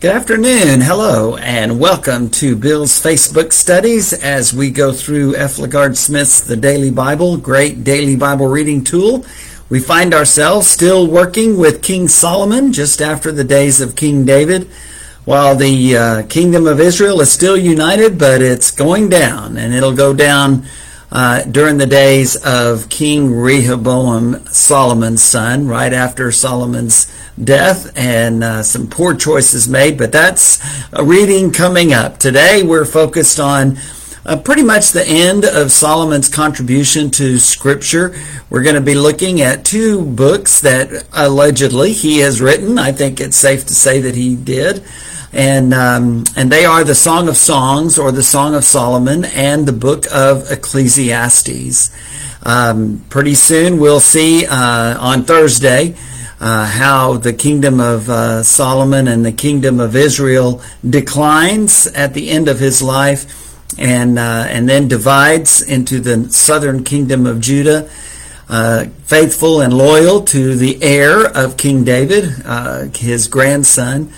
Good afternoon, hello, and welcome to Bill's Facebook studies as we go through F. LaGard Smith's The Daily Bible, great daily Bible reading tool. We find ourselves still working with King Solomon just after the days of King David, while the uh, kingdom of Israel is still united, but it's going down, and it'll go down uh, during the days of King Rehoboam, Solomon's son, right after Solomon's death, and uh, some poor choices made. But that's a reading coming up. Today we're focused on uh, pretty much the end of Solomon's contribution to Scripture. We're going to be looking at two books that allegedly he has written. I think it's safe to say that he did and um, and they are the Song of Songs or the Song of Solomon and the Book of Ecclesiastes. Um, pretty soon we'll see uh, on Thursday uh, how the kingdom of uh, Solomon and the kingdom of Israel declines at the end of his life, and uh, and then divides into the southern kingdom of Judah. Uh, faithful and loyal to the heir of King David, uh, his grandson,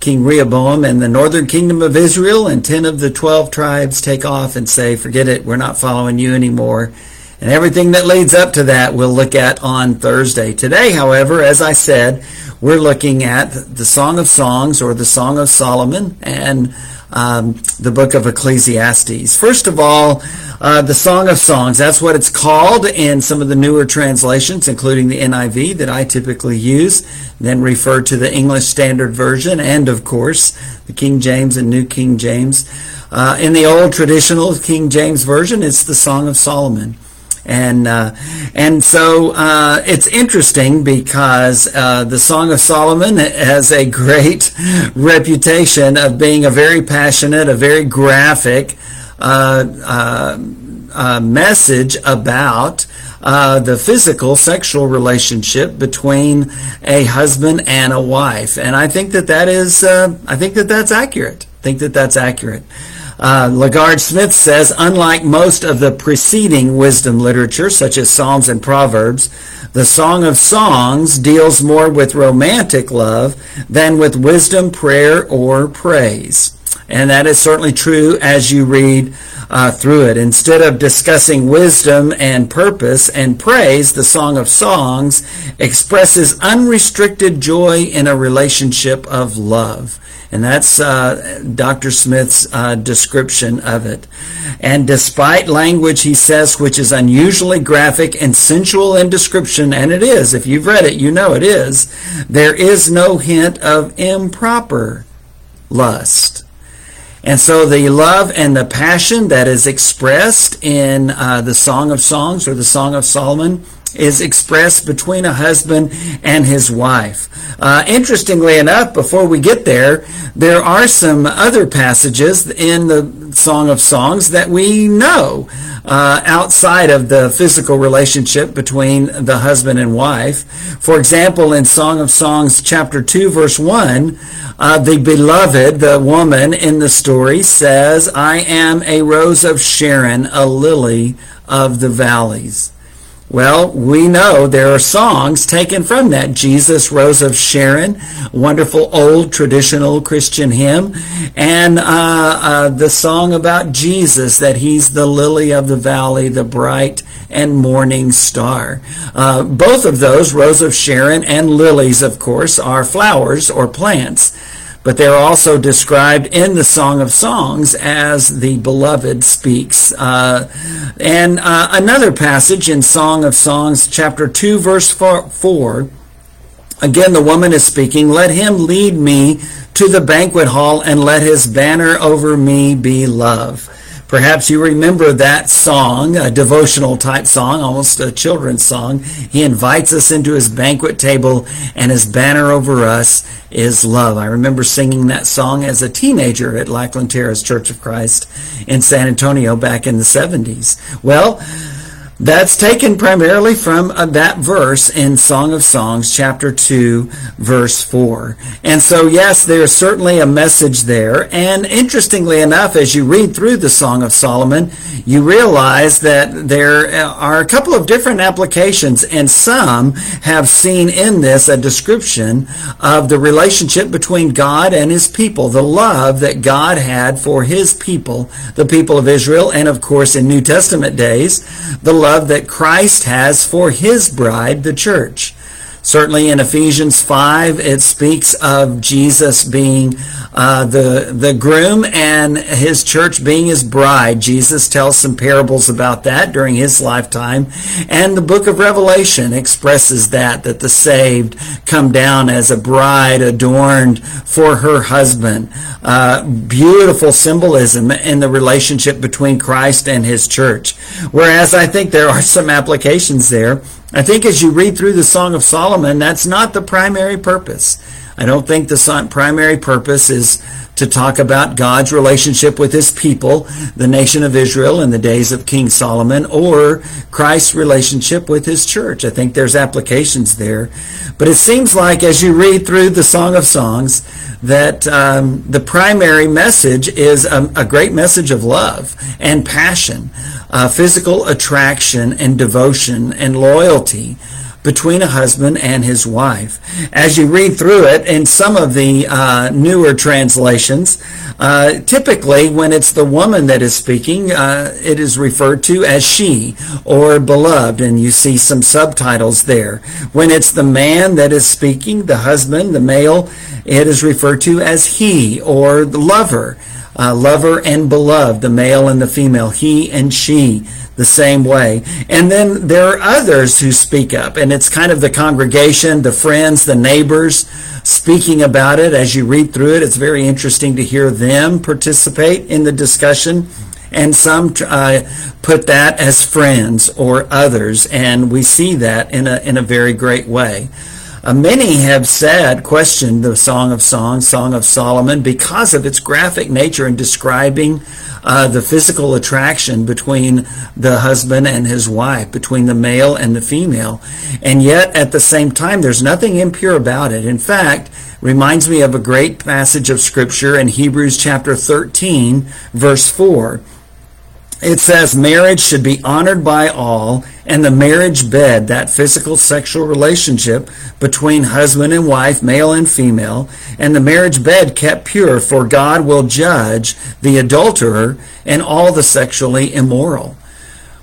King Rehoboam and the northern kingdom of Israel and 10 of the 12 tribes take off and say, forget it, we're not following you anymore. And everything that leads up to that we'll look at on Thursday. Today, however, as I said, we're looking at the Song of Songs or the Song of Solomon and um, the book of Ecclesiastes. First of all, uh, the Song of Songs. That's what it's called in some of the newer translations, including the NIV that I typically use, then refer to the English Standard Version, and of course, the King James and New King James. Uh, in the old traditional King James Version, it's the Song of Solomon and uh, and so uh, it's interesting because uh, the Song of Solomon has a great reputation of being a very passionate, a very graphic uh, uh, uh, message about. the physical sexual relationship between a husband and a wife, and I think that that is, I think that that's accurate. I think that that's accurate. Uh, LaGard Smith says, unlike most of the preceding wisdom literature, such as Psalms and Proverbs, the Song of Songs deals more with romantic love than with wisdom, prayer, or praise. And that is certainly true as you read uh, through it. Instead of discussing wisdom and purpose and praise, the Song of Songs expresses unrestricted joy in a relationship of love. And that's uh, Dr. Smith's uh, description of it. And despite language, he says, which is unusually graphic and sensual in description, and it is, if you've read it, you know it is, there is no hint of improper lust. And so the love and the passion that is expressed in uh, the Song of Songs or the Song of Solomon is expressed between a husband and his wife. Uh, interestingly enough, before we get there, there are some other passages in the Song of Songs that we know uh, outside of the physical relationship between the husband and wife. For example, in Song of Songs chapter 2 verse 1, uh, the beloved, the woman in the story says, I am a rose of Sharon, a lily of the valleys. Well, we know there are songs taken from that. Jesus, Rose of Sharon, wonderful old traditional Christian hymn, and uh, uh, the song about Jesus, that he's the lily of the valley, the bright and morning star. Uh, both of those, Rose of Sharon and lilies, of course, are flowers or plants but they're also described in the Song of Songs as the beloved speaks. Uh, and uh, another passage in Song of Songs, chapter 2, verse 4, again the woman is speaking, Let him lead me to the banquet hall and let his banner over me be love. Perhaps you remember that song, a devotional type song, almost a children's song. He invites us into his banquet table and his banner over us is love. I remember singing that song as a teenager at Lackland Terrace Church of Christ in San Antonio back in the 70s. Well, That's taken primarily from uh, that verse in Song of Songs, chapter 2, verse 4. And so, yes, there's certainly a message there. And interestingly enough, as you read through the Song of Solomon, you realize that there are a couple of different applications, and some have seen in this a description of the relationship between God and his people, the love that God had for his people, the people of Israel, and of course in New Testament days, the love that Christ has for his bride, the church. Certainly in Ephesians 5, it speaks of Jesus being uh, the, the groom and his church being his bride. Jesus tells some parables about that during his lifetime. And the book of Revelation expresses that, that the saved come down as a bride adorned for her husband. Uh, beautiful symbolism in the relationship between Christ and his church. Whereas I think there are some applications there I think as you read through the Song of Solomon, that's not the primary purpose. I don't think the primary purpose is to talk about God's relationship with his people, the nation of Israel in the days of King Solomon, or Christ's relationship with his church. I think there's applications there. But it seems like as you read through the Song of Songs, that um, the primary message is a, a, great message of love and passion, uh, physical attraction and devotion and loyalty between a husband and his wife. As you read through it, in some of the uh, newer translations, uh, typically when it's the woman that is speaking, uh, it is referred to as she or beloved, and you see some subtitles there. When it's the man that is speaking, the husband, the male, it is referred to as he or the lover. Uh, lover and beloved, the male and the female, he and she the same way. And then there are others who speak up, and it's kind of the congregation, the friends, the neighbors speaking about it. As you read through it, it's very interesting to hear them participate in the discussion. And some uh, put that as friends or others, and we see that in a, in a very great way. Uh, many have said, questioned the Song of Songs, Song of Solomon, because of its graphic nature in describing uh, the physical attraction between the husband and his wife, between the male and the female. And yet, at the same time, there's nothing impure about it. In fact, reminds me of a great passage of Scripture in Hebrews chapter 13, verse 4 it says marriage should be honored by all, and the marriage bed, that physical sexual relationship between husband and wife, male and female, and the marriage bed kept pure, for God will judge the adulterer and all the sexually immoral.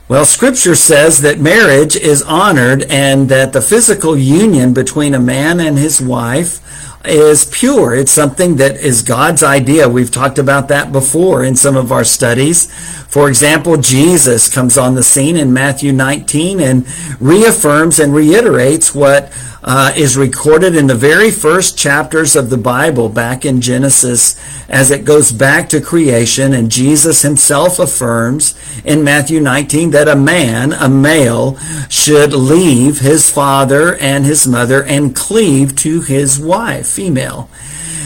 Well, Scripture says that marriage is honored and that the physical union between a man and his wife is pure. It's something that is God's idea. We've talked about that before in some of our studies. For example, Jesus comes on the scene in Matthew 19 and reaffirms and reiterates what uh, is recorded in the very first chapters of the Bible back in Genesis as it goes back to creation. And Jesus himself affirms in Matthew 19 that a man, a male, should leave his father and his mother and cleave to his wife, female.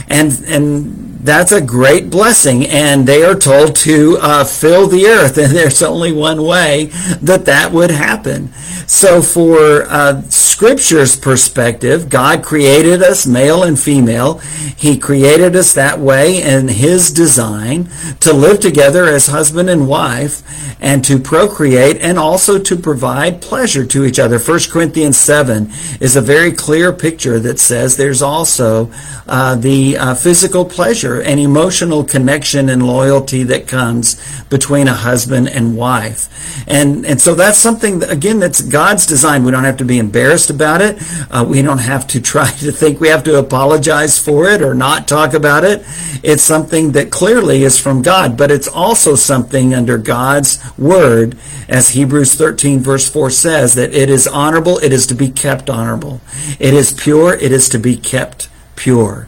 And, and that's a great blessing. And they are told to uh, fill the earth. And there's only one way that that would happen. So for uh, Scripture's perspective, God created us male and female. He created us that way in His design to live together as husband and wife and to procreate and also to provide pleasure to each other. 1 Corinthians 7 is a very clear picture that says there's also uh, the uh, physical pleasure and emotional connection and loyalty that comes between a husband and wife. And, and so that's something, again, that's God's design. We don't have to be embarrassed about it. Uh, we don't have to try to think we have to apologize for it or not talk about it. It's something that clearly is from God, but it's also something under God's word, as Hebrews 13 verse 4 says, that it is honorable, it is to be kept honorable. It is pure, it is to be kept pure.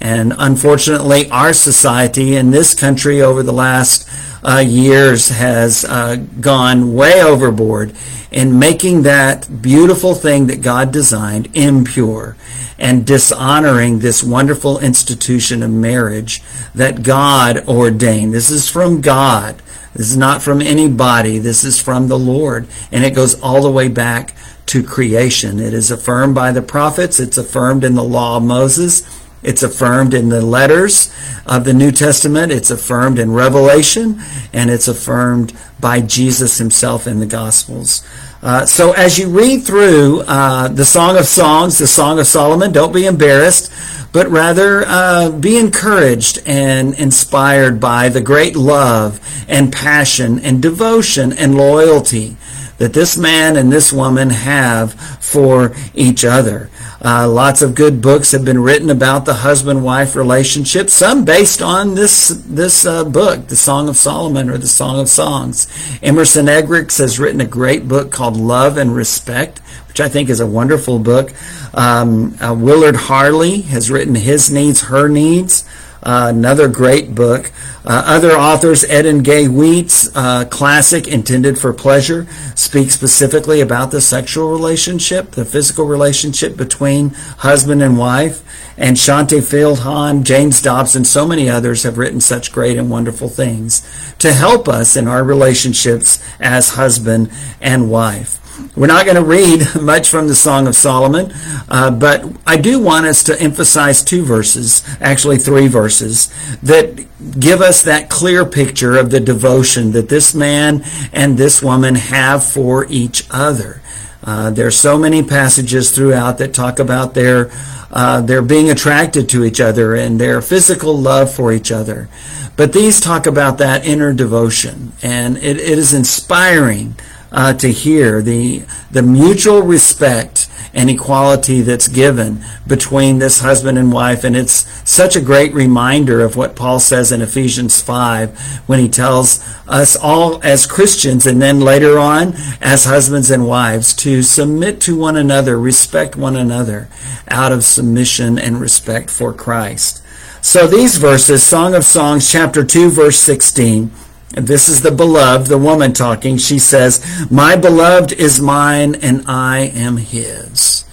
And unfortunately, our society in this country over the last uh, years has uh, gone way overboard in making that beautiful thing that God designed impure and dishonoring this wonderful institution of marriage that God ordained. This is from God This is not from anybody. This is from the Lord. And it goes all the way back to creation. It is affirmed by the prophets. It's affirmed in the law of Moses. It's affirmed in the letters of the New Testament. It's affirmed in Revelation. And it's affirmed by Jesus himself in the Gospels. Uh, so as you read through uh, the Song of Songs, the Song of Solomon, don't be embarrassed, but rather uh, be encouraged and inspired by the great love and passion and devotion and loyalty that this man and this woman have for each other. Uh, lots of good books have been written about the husband-wife relationship, some based on this this uh, book, the Song of Solomon or the Song of Songs. Emerson Eggerichs has written a great book called Love and Respect, which I think is a wonderful book. Um, uh, Willard Harley has written His Needs, Her Needs. Uh, another great book. Uh, other authors, Ed and Gay Wheat's uh, classic, Intended for Pleasure, speak specifically about the sexual relationship, the physical relationship between husband and wife. And Shaunti Feldhahn, James Dobson, so many others have written such great and wonderful things to help us in our relationships as husband and wife. We're not going to read much from the Song of Solomon, uh, but I do want us to emphasize two verses, actually three verses, that give us that clear picture of the devotion that this man and this woman have for each other. Uh, there are so many passages throughout that talk about their uh, their being attracted to each other and their physical love for each other. But these talk about that inner devotion, and it, it is inspiring uh, to hear the the mutual respect and equality that's given between this husband and wife. And it's such a great reminder of what Paul says in Ephesians 5 when he tells us all as Christians and then later on as husbands and wives to submit to one another, respect one another out of submission and respect for Christ. So these verses, Song of Songs, chapter 2, verse 16, this is the beloved, the woman talking. She says, My beloved is mine and I am his.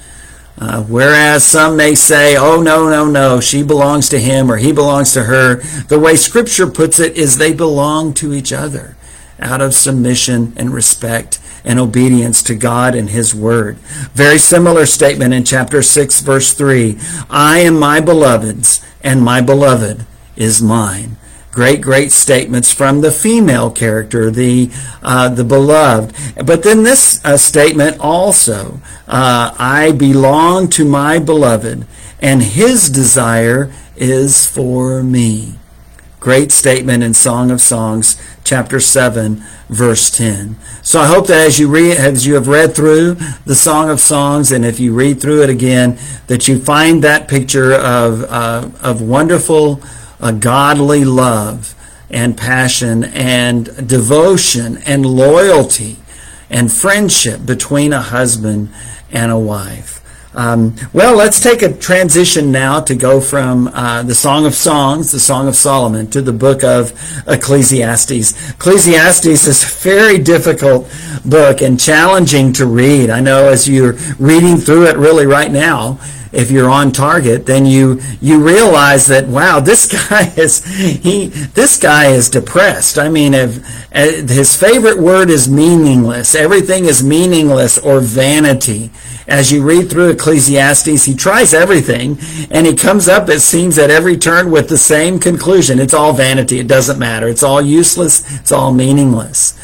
Uh, whereas some may say, oh, no, no, no, she belongs to him or he belongs to her. The way Scripture puts it is they belong to each other out of submission and respect and obedience to God and His Word. Very similar statement in chapter 6, verse 3. I am my beloved's, and my beloved is mine great, great statements from the female character, the uh, the beloved. But then this uh, statement also, uh, I belong to my beloved, and his desire is for me. Great statement in Song of Songs, chapter 7, verse 10. So I hope that as you read, as you have read through the Song of Songs, and if you read through it again, that you find that picture of, uh, of wonderful a godly love and passion and devotion and loyalty and friendship between a husband and a wife. Um, well, let's take a transition now to go from uh, the Song of Songs, the Song of Solomon, to the book of Ecclesiastes. Ecclesiastes is a very difficult book and challenging to read. I know as you're reading through it really right now, if you're on target, then you you realize that wow, this guy is he this guy is depressed. I mean, if, uh, his favorite word is meaningless. Everything is meaningless or vanity. As you read through Ecclesiastes, he tries everything, and he comes up, it seems, at every turn with the same conclusion. It's all vanity. It doesn't matter. It's all useless. It's all meaningless.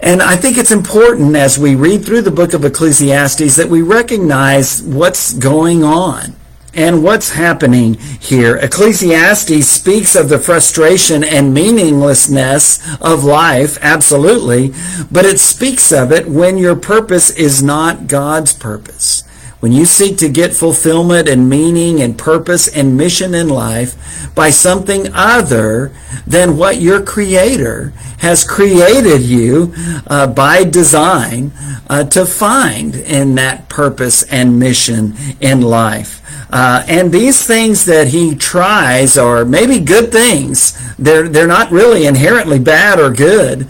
And I think it's important as we read through the book of Ecclesiastes that we recognize what's going on and what's happening here. Ecclesiastes speaks of the frustration and meaninglessness of life, absolutely, but it speaks of it when your purpose is not God's purpose. When you seek to get fulfillment and meaning and purpose and mission in life by something other than what your Creator has created you uh, by design uh, to find in that purpose and mission in life. Uh, and these things that he tries are maybe good things. They're, they're not really inherently bad or good.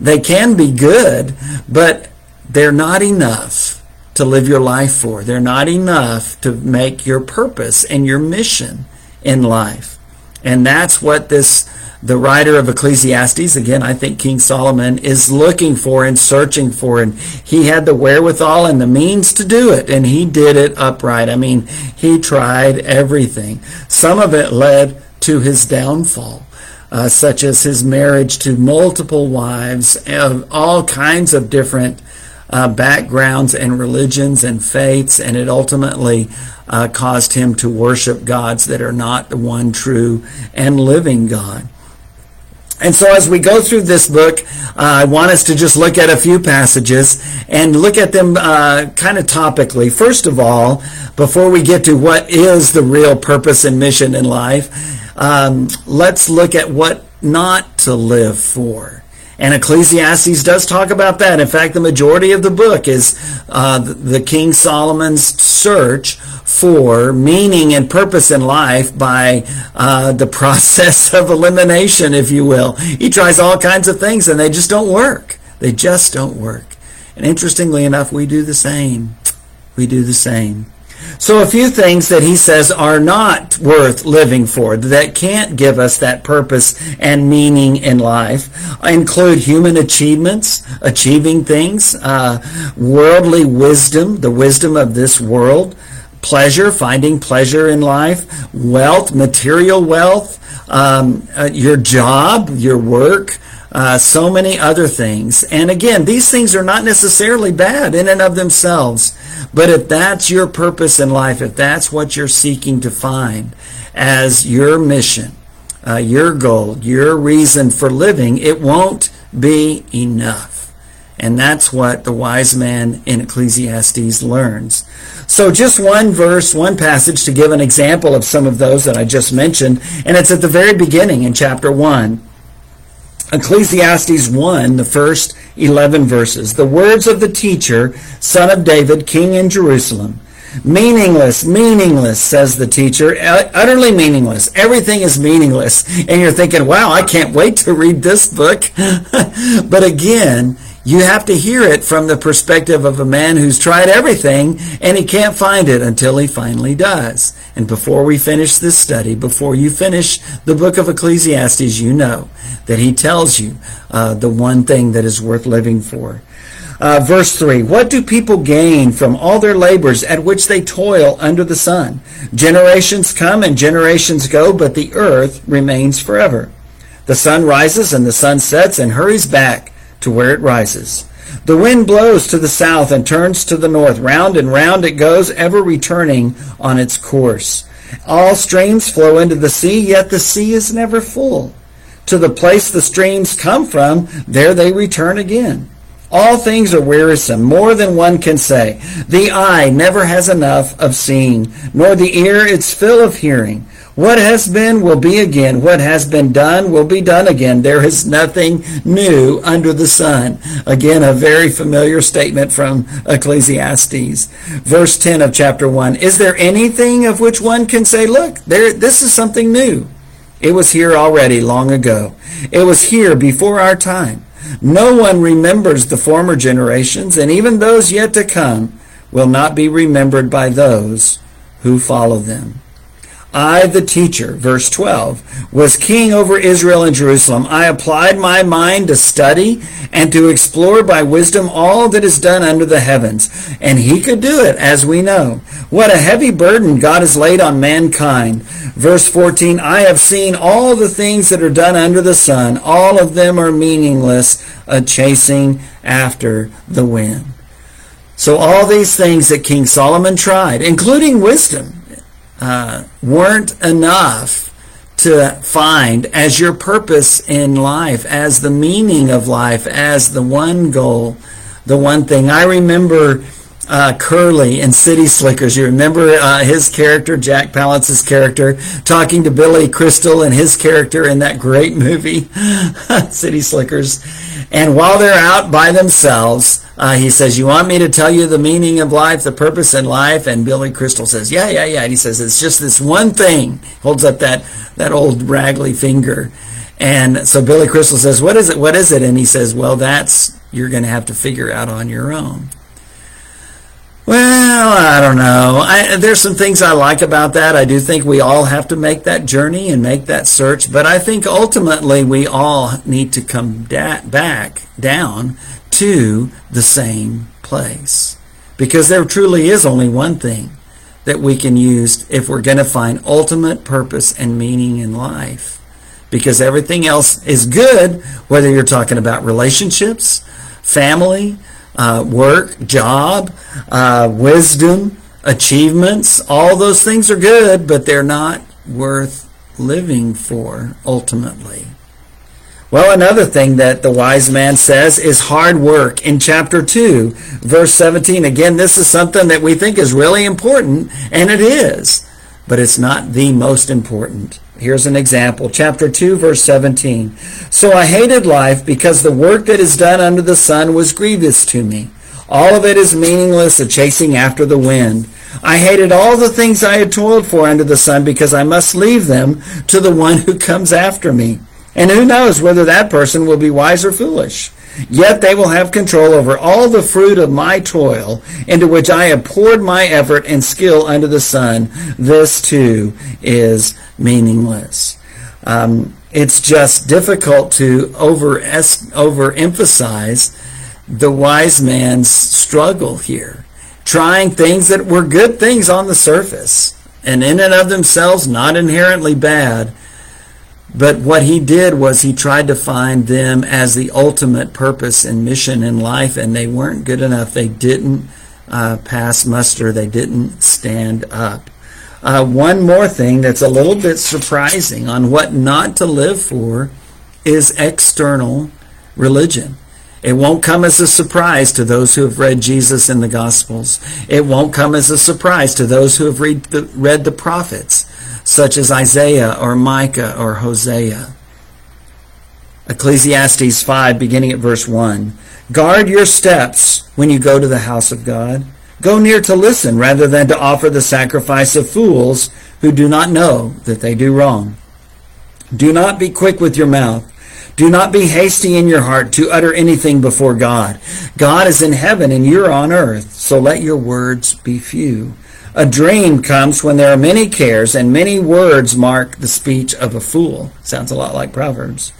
They can be good, but they're not enough to live your life for. They're not enough to make your purpose and your mission in life. And that's what this the writer of Ecclesiastes, again, I think King Solomon is looking for and searching for, and he had the wherewithal and the means to do it, and he did it upright. I mean, he tried everything. Some of it led to his downfall. Uh, such as his marriage to multiple wives of all kinds of different uh, backgrounds and religions and faiths, and it ultimately uh, caused him to worship gods that are not the one true and living God. And so as we go through this book, uh, I want us to just look at a few passages and look at them uh, kind of topically. First of all, before we get to what is the real purpose and mission in life, um, let's look at what not to live for. And Ecclesiastes does talk about that. In fact, the majority of the book is uh, the King Solomon's search for meaning and purpose in life by uh, the process of elimination, if you will. He tries all kinds of things and they just don't work. They just don't work. And interestingly enough, we do the same. We do the same. So a few things that he says are not worth living for, that can't give us that purpose and meaning in life, include human achievements, achieving things, uh, worldly wisdom, the wisdom of this world, pleasure, finding pleasure in life, wealth, material wealth, um, uh, your job, your work, uh, so many other things. And again, these things are not necessarily bad in and of themselves. But if that's your purpose in life, if that's what you're seeking to find as your mission, uh, your goal, your reason for living, it won't be enough. And that's what the wise man in Ecclesiastes learns. So just one verse, one passage to give an example of some of those that I just mentioned. And it's at the very beginning in chapter 1. Ecclesiastes 1, the first 11 verses. The words of the teacher, son of David, king in Jerusalem. Meaningless, meaningless, says the teacher. Utterly meaningless. Everything is meaningless. And you're thinking, wow, I can't wait to read this book. but again, you have to hear it from the perspective of a man who's tried everything and he can't find it until he finally does. And before we finish this study, before you finish the book of Ecclesiastes, you know that he tells you uh, the one thing that is worth living for. Uh, verse 3 What do people gain from all their labors at which they toil under the sun? Generations come and generations go, but the earth remains forever. The sun rises and the sun sets and hurries back to where it rises. The wind blows to the south and turns to the north. Round and round it goes, ever returning on its course. All streams flow into the sea, yet the sea is never full. To the place the streams come from, there they return again. All things are wearisome, more than one can say. The eye never has enough of seeing, nor the ear its fill of hearing. What has been will be again. What has been done will be done again. There is nothing new under the sun. Again, a very familiar statement from Ecclesiastes. Verse 10 of chapter 1. Is there anything of which one can say, look, there, this is something new? It was here already long ago. It was here before our time. No one remembers the former generations, and even those yet to come will not be remembered by those who follow them. I, the teacher, verse 12, was king over Israel and Jerusalem. I applied my mind to study and to explore by wisdom all that is done under the heavens. And he could do it, as we know. What a heavy burden God has laid on mankind. Verse 14, I have seen all the things that are done under the sun. All of them are meaningless, a chasing after the wind. So all these things that King Solomon tried, including wisdom, uh, weren't enough to find as your purpose in life, as the meaning of life, as the one goal, the one thing. I remember uh, Curly in City Slickers. You remember uh, his character, Jack Palance's character, talking to Billy Crystal and his character in that great movie, City Slickers. And while they're out by themselves, uh, he says, you want me to tell you the meaning of life, the purpose in life? And Billy Crystal says, yeah, yeah, yeah. And he says, it's just this one thing. Holds up that, that old raggly finger. And so Billy Crystal says, what is it? What is it? And he says, well, that's, you're going to have to figure out on your own. Well, I don't know. I, there's some things I like about that. I do think we all have to make that journey and make that search, but I think ultimately we all need to come da- back down to the same place. Because there truly is only one thing that we can use if we're going to find ultimate purpose and meaning in life. Because everything else is good, whether you're talking about relationships, family, uh, work, job, uh, wisdom, achievements. All those things are good, but they're not worth living for ultimately. Well, another thing that the wise man says is hard work. In chapter 2, verse 17, again, this is something that we think is really important, and it is, but it's not the most important. Here's an example. Chapter 2, verse 17. So I hated life because the work that is done under the sun was grievous to me. All of it is meaningless, a chasing after the wind. I hated all the things I had toiled for under the sun because I must leave them to the one who comes after me. And who knows whether that person will be wise or foolish. Yet they will have control over all the fruit of my toil, into which I have poured my effort and skill under the sun. This too is meaningless. Um, it's just difficult to over overemphasize the wise man's struggle here, trying things that were good things on the surface, and in and of themselves not inherently bad but what he did was he tried to find them as the ultimate purpose and mission in life, and they weren't good enough. They didn't uh, pass muster. They didn't stand up. Uh, one more thing that's a little bit surprising on what not to live for is external religion. It won't come as a surprise to those who have read Jesus in the Gospels. It won't come as a surprise to those who have read the, read the prophets such as Isaiah or Micah or Hosea. Ecclesiastes 5, beginning at verse 1. Guard your steps when you go to the house of God. Go near to listen rather than to offer the sacrifice of fools who do not know that they do wrong. Do not be quick with your mouth. Do not be hasty in your heart to utter anything before God. God is in heaven and you're on earth, so let your words be few. A dream comes when there are many cares, and many words mark the speech of a fool. Sounds a lot like Proverbs.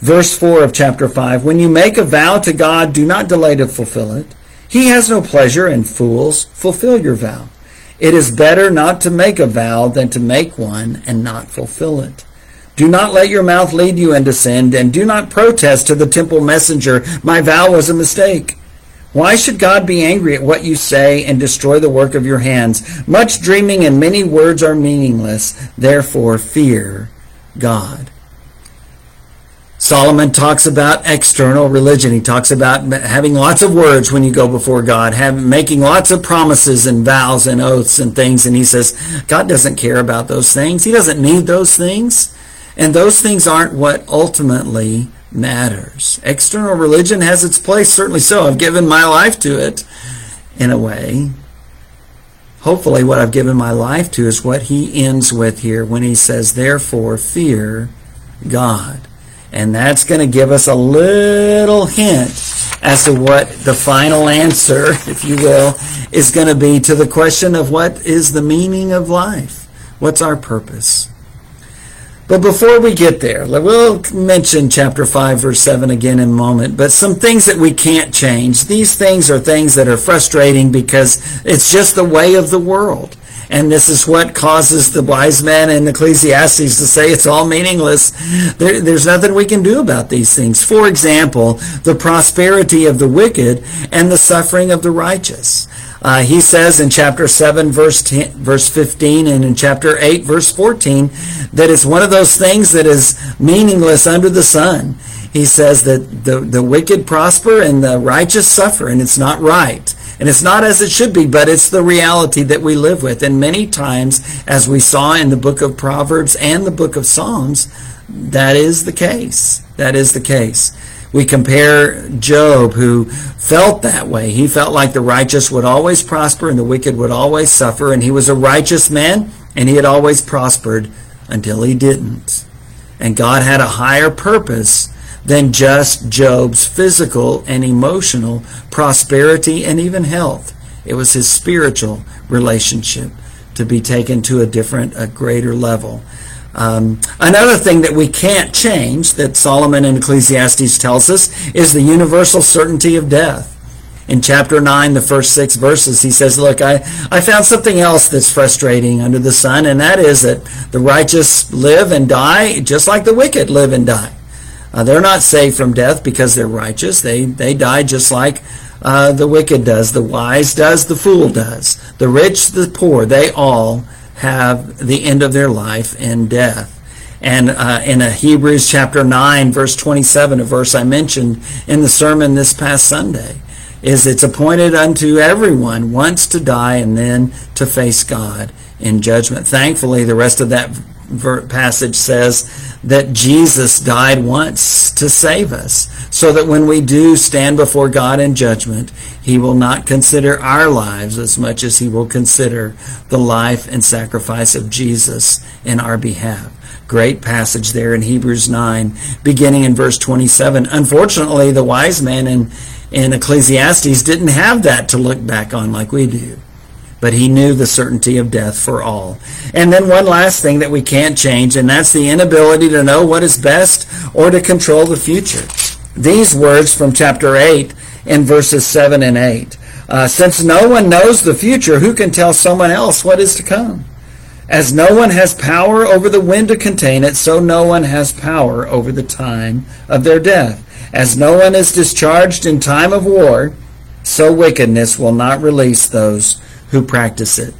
Verse 4 of chapter 5 When you make a vow to God, do not delay to fulfill it. He has no pleasure in fools. Fulfill your vow. It is better not to make a vow than to make one and not fulfill it. Do not let your mouth lead you into sin, and do not protest to the temple messenger, My vow was a mistake. Why should God be angry at what you say and destroy the work of your hands? Much dreaming and many words are meaningless. Therefore, fear God. Solomon talks about external religion. He talks about having lots of words when you go before God, making lots of promises and vows and oaths and things. And he says, God doesn't care about those things. He doesn't need those things. And those things aren't what ultimately matters. External religion has its place, certainly so. I've given my life to it in a way. Hopefully, what I've given my life to is what he ends with here when he says, Therefore, fear God. And that's going to give us a little hint as to what the final answer, if you will, is going to be to the question of what is the meaning of life? What's our purpose? But before we get there, we'll mention chapter 5, verse 7 again in a moment, but some things that we can't change. These things are things that are frustrating because it's just the way of the world. And this is what causes the wise men in Ecclesiastes to say it's all meaningless. There, there's nothing we can do about these things. For example, the prosperity of the wicked and the suffering of the righteous. Uh, he says in chapter 7, verse, 10, verse 15, and in chapter 8, verse 14, that it's one of those things that is meaningless under the sun. He says that the, the wicked prosper and the righteous suffer, and it's not right. And it's not as it should be, but it's the reality that we live with. And many times, as we saw in the book of Proverbs and the book of Psalms, that is the case. That is the case. We compare Job, who felt that way. He felt like the righteous would always prosper and the wicked would always suffer. And he was a righteous man, and he had always prospered until he didn't. And God had a higher purpose than just Job's physical and emotional prosperity and even health. It was his spiritual relationship to be taken to a different, a greater level. Um, another thing that we can't change that Solomon in Ecclesiastes tells us is the universal certainty of death. In chapter 9, the first six verses, he says, Look, I, I found something else that's frustrating under the sun, and that is that the righteous live and die just like the wicked live and die. Uh, they're not saved from death because they're righteous. They, they die just like uh, the wicked does, the wise does, the fool does. The rich, the poor, they all have the end of their life and death. And uh, in a Hebrews chapter 9, verse 27, a verse I mentioned in the sermon this past Sunday, is it's appointed unto everyone once to die and then to face God in judgment. Thankfully, the rest of that passage says that Jesus died once to save us, so that when we do stand before God in judgment, he will not consider our lives as much as he will consider the life and sacrifice of Jesus in our behalf. Great passage there in Hebrews 9, beginning in verse 27. Unfortunately, the wise man in, in Ecclesiastes didn't have that to look back on like we do but he knew the certainty of death for all. And then one last thing that we can't change, and that's the inability to know what is best or to control the future. These words from chapter 8 in verses 7 and 8. Uh, Since no one knows the future, who can tell someone else what is to come? As no one has power over the wind to contain it, so no one has power over the time of their death. As no one is discharged in time of war, so wickedness will not release those who practice it.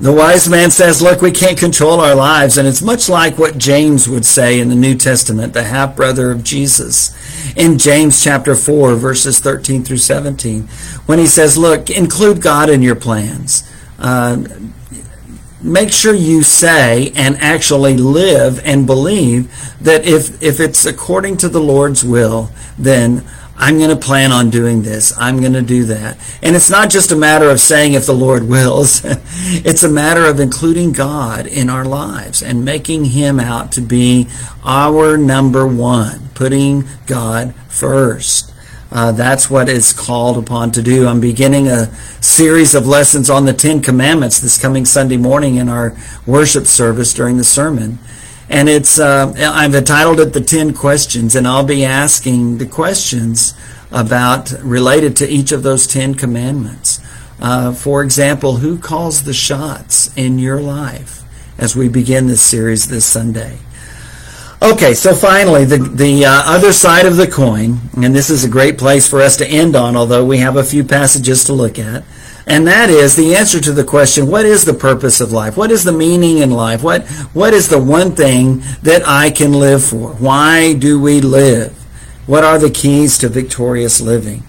The wise man says, Look, we can't control our lives. And it's much like what James would say in the New Testament, the half brother of Jesus, in James chapter 4, verses 13 through 17, when he says, Look, include God in your plans. Uh, make sure you say and actually live and believe that if, if it's according to the Lord's will, then I'm going to plan on doing this. I'm going to do that. And it's not just a matter of saying if the Lord wills. it's a matter of including God in our lives and making him out to be our number one, putting God first. Uh, that's what is called upon to do. I'm beginning a series of lessons on the Ten Commandments this coming Sunday morning in our worship service during the sermon. And it's uh, I've entitled it the Ten Questions, and I'll be asking the questions about related to each of those Ten Commandments. Uh, for example, who calls the shots in your life as we begin this series this Sunday? Okay, so finally, the, the uh, other side of the coin, and this is a great place for us to end on, although we have a few passages to look at. And that is the answer to the question, what is the purpose of life? What is the meaning in life? What, what is the one thing that I can live for? Why do we live? What are the keys to victorious living?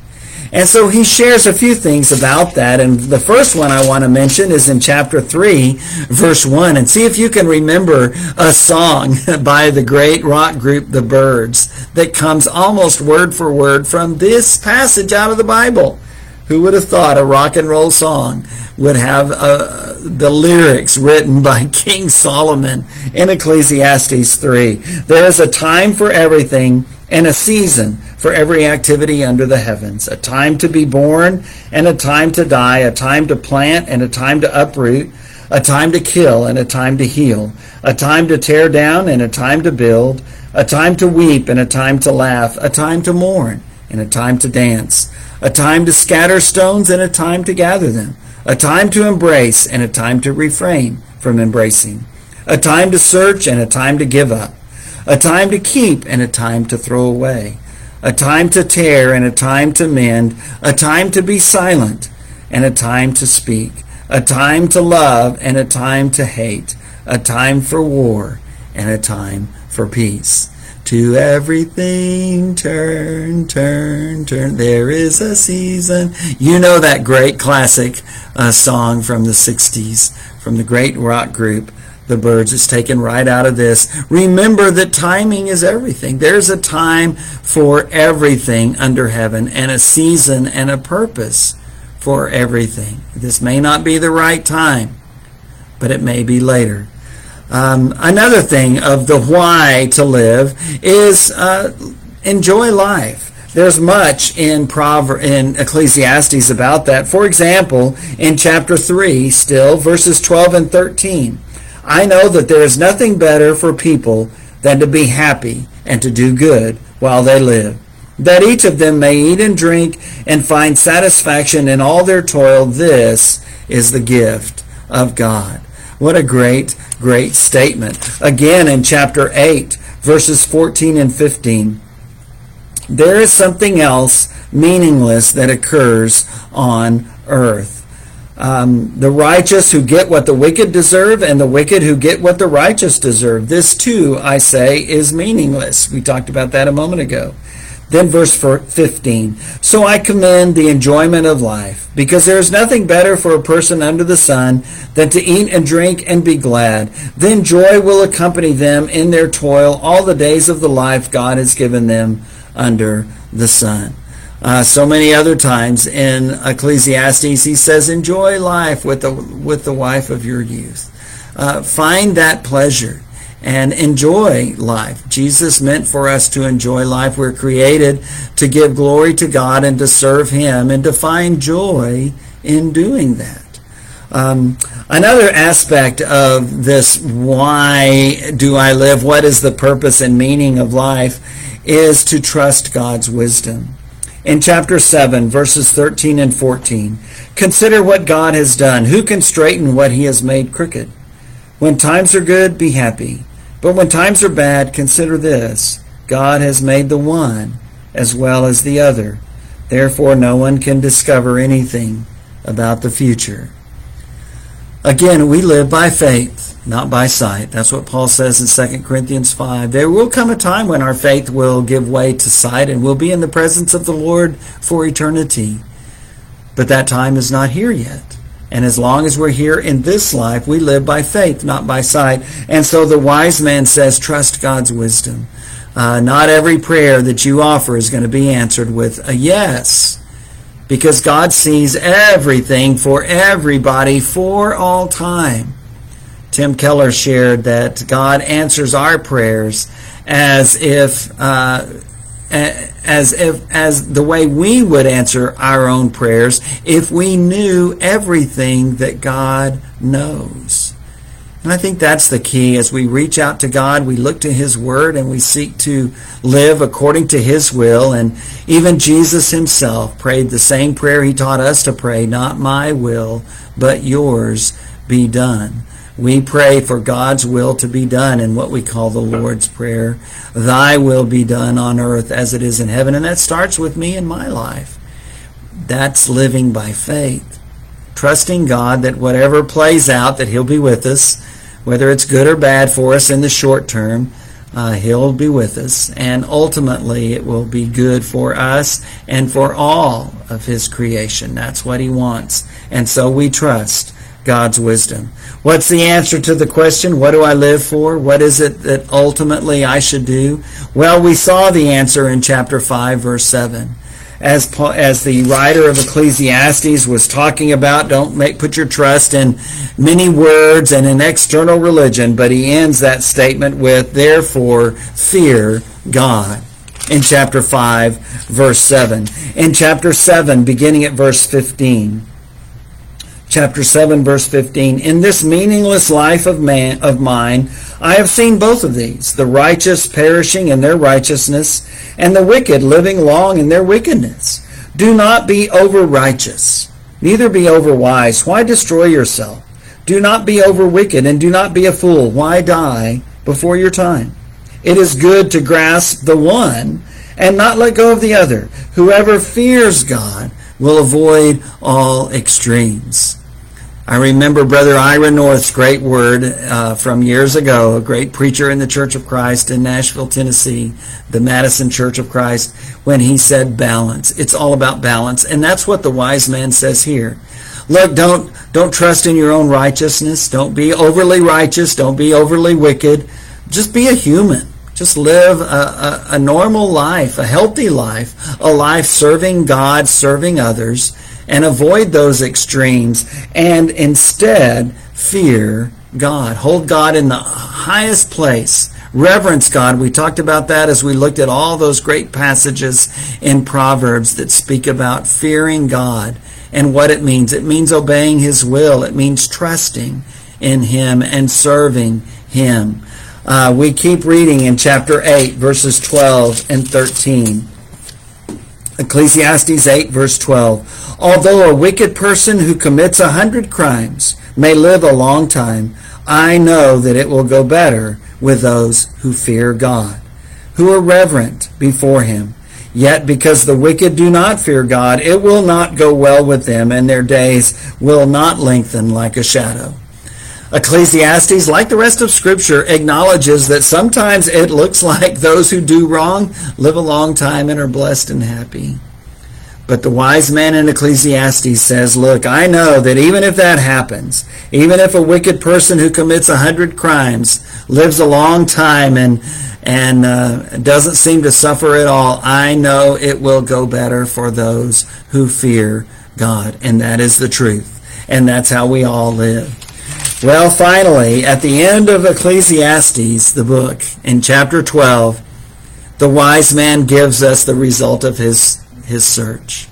And so he shares a few things about that. And the first one I want to mention is in chapter 3, verse 1. And see if you can remember a song by the great rock group, The Byrds, that comes almost word for word from this passage out of the Bible. Who would have thought a rock and roll song would have uh, the lyrics written by King Solomon in Ecclesiastes 3? There is a time for everything and a season for every activity under the heavens, a time to be born and a time to die, a time to plant and a time to uproot, a time to kill and a time to heal, a time to tear down and a time to build, a time to weep and a time to laugh, a time to mourn and a time to dance a time to scatter stones and a time to gather them, a time to embrace and a time to refrain from embracing, a time to search and a time to give up, a time to keep and a time to throw away, a time to tear and a time to mend, a time to be silent and a time to speak, a time to love and a time to hate, a time for war and a time for peace. To everything turn, turn, turn. There is a season. You know that great classic uh, song from the 60s from the great rock group, The Byrds. It's taken right out of this. Remember that timing is everything. There's a time for everything under heaven and a season and a purpose for everything. This may not be the right time, but it may be later. Um, another thing of the why to live is uh, enjoy life. There's much in Prover- in Ecclesiastes about that. For example, in chapter 3, still, verses 12 and 13, I know that there is nothing better for people than to be happy and to do good while they live, that each of them may eat and drink and find satisfaction in all their toil. This is the gift of God. What a great, great statement. Again, in chapter 8, verses 14 and 15, there is something else meaningless that occurs on earth. Um, the righteous who get what the wicked deserve, and the wicked who get what the righteous deserve. This too, I say, is meaningless. We talked about that a moment ago. Then verse 15. So I commend the enjoyment of life, because there is nothing better for a person under the sun than to eat and drink and be glad. Then joy will accompany them in their toil all the days of the life God has given them under the sun. Uh, so many other times in Ecclesiastes, he says, "Enjoy life with the with the wife of your youth. Uh, find that pleasure and enjoy life. Jesus meant for us to enjoy life. We're created to give glory to God and to serve Him and to find joy in doing that." Um, another aspect of this, why do I live? What is the purpose and meaning of life? is to trust God's wisdom. In chapter 7, verses 13 and 14, consider what God has done. Who can straighten what he has made crooked? When times are good, be happy. But when times are bad, consider this God has made the one as well as the other. Therefore, no one can discover anything about the future. Again, we live by faith, not by sight. That's what Paul says in 2 Corinthians 5. There will come a time when our faith will give way to sight and we'll be in the presence of the Lord for eternity. But that time is not here yet. And as long as we're here in this life, we live by faith, not by sight. And so the wise man says, trust God's wisdom. Uh, not every prayer that you offer is going to be answered with a yes because God sees everything for everybody for all time. Tim Keller shared that God answers our prayers as if uh, as if as the way we would answer our own prayers if we knew everything that God knows. And I think that's the key. As we reach out to God, we look to His Word and we seek to live according to His will. And even Jesus Himself prayed the same prayer He taught us to pray, not my will, but yours be done. We pray for God's will to be done in what we call the Lord's Prayer. Thy will be done on earth as it is in heaven. And that starts with me in my life. That's living by faith. Trusting God that whatever plays out, that He'll be with us whether it's good or bad for us in the short term, uh, He'll be with us. And ultimately, it will be good for us and for all of His creation. That's what He wants. And so we trust God's wisdom. What's the answer to the question, what do I live for? What is it that ultimately I should do? Well, we saw the answer in chapter 5, verse 7 as as the writer of Ecclesiastes was talking about, don't make put your trust in many words and in external religion, but he ends that statement with therefore fear God. In chapter 5 verse 7. In chapter 7 beginning at verse 15 chapter 7 verse 15 in this meaningless life of man of mine i have seen both of these the righteous perishing in their righteousness and the wicked living long in their wickedness. Do not be over righteous neither be over wise why destroy yourself? Do not be over wicked and do not be a fool. Why die before your time? It is good to grasp the one and not let go of the other. Whoever fears god will avoid all extremes. I remember Brother Ira North's great word uh, from years ago, a great preacher in the Church of Christ in Nashville, Tennessee, the Madison Church of Christ, when he said balance. It's all about balance. And that's what the wise man says here. Look, don't, don't trust in your own righteousness. Don't be overly righteous. Don't be overly wicked. Just be a human. Just live a, a, a, normal life, a healthy life, a life serving God, serving others, and avoid those extremes and instead fear God. Hold God in the highest place. Reverence God. We talked about that as we looked at all those great passages in Proverbs that speak about fearing God and what it means. It means obeying His will. It means trusting in Him and serving Him. Uh, we keep reading in chapter 8, verses 12 and 13. Ecclesiastes 8, verse 12. Although a wicked person who commits a hundred crimes may live a long time, I know that it will go better with those who fear God, who are reverent before him. Yet because the wicked do not fear God, it will not go well with them, and their days will not lengthen like a shadow. Ecclesiastes, like the rest of Scripture, acknowledges that sometimes it looks like those who do wrong live a long time and are blessed and happy. But the wise man in Ecclesiastes says, Look, I know that even if that happens, even if a wicked person who commits a hundred crimes lives a long time and and uh, doesn't seem to suffer at all, I know it will go better for those who fear God. And that is the truth. And that's how we all live. Well, finally, at the end of Ecclesiastes, the book, in chapter 12, the wise man gives us the result of his his search.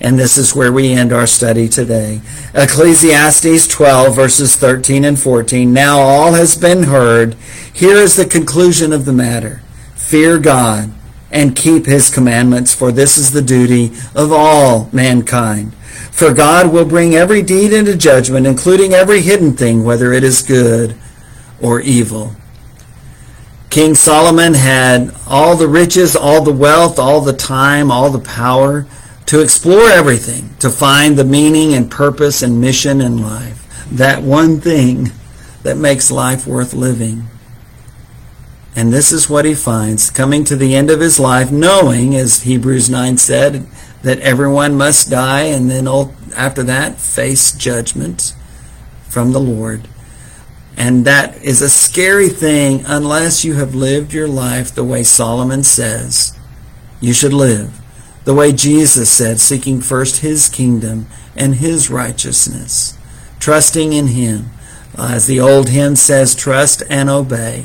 And this is where we end our study today. Ecclesiastes 12, verses 13 and 14. Now all has been heard. Here is the conclusion of the matter. Fear God and keep his commandments, for this is the duty of all mankind. For God will bring every deed into judgment, including every hidden thing, whether it is good or evil. King Solomon had all the riches, all the wealth, all the time, all the power to explore everything, to find the meaning and purpose and mission in life. That one thing that makes life worth living. And this is what he finds coming to the end of his life, knowing, as Hebrews 9 said, that everyone must die and then after that face judgment from the Lord. And that is a scary thing unless you have lived your life the way Solomon says you should live. The way Jesus said, seeking first his kingdom and his righteousness, trusting in him. Uh, as the old hymn says, trust and obey.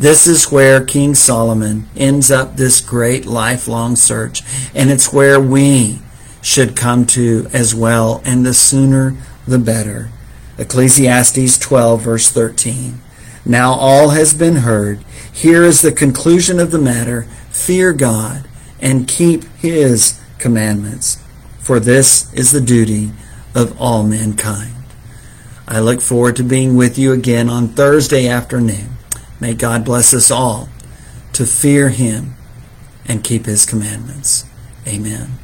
This is where King Solomon ends up this great lifelong search. And it's where we should come to as well. And the sooner, the better. Ecclesiastes 12, verse 13. Now all has been heard. Here is the conclusion of the matter. Fear God and keep his commandments, for this is the duty of all mankind. I look forward to being with you again on Thursday afternoon. May God bless us all to fear him and keep his commandments. Amen.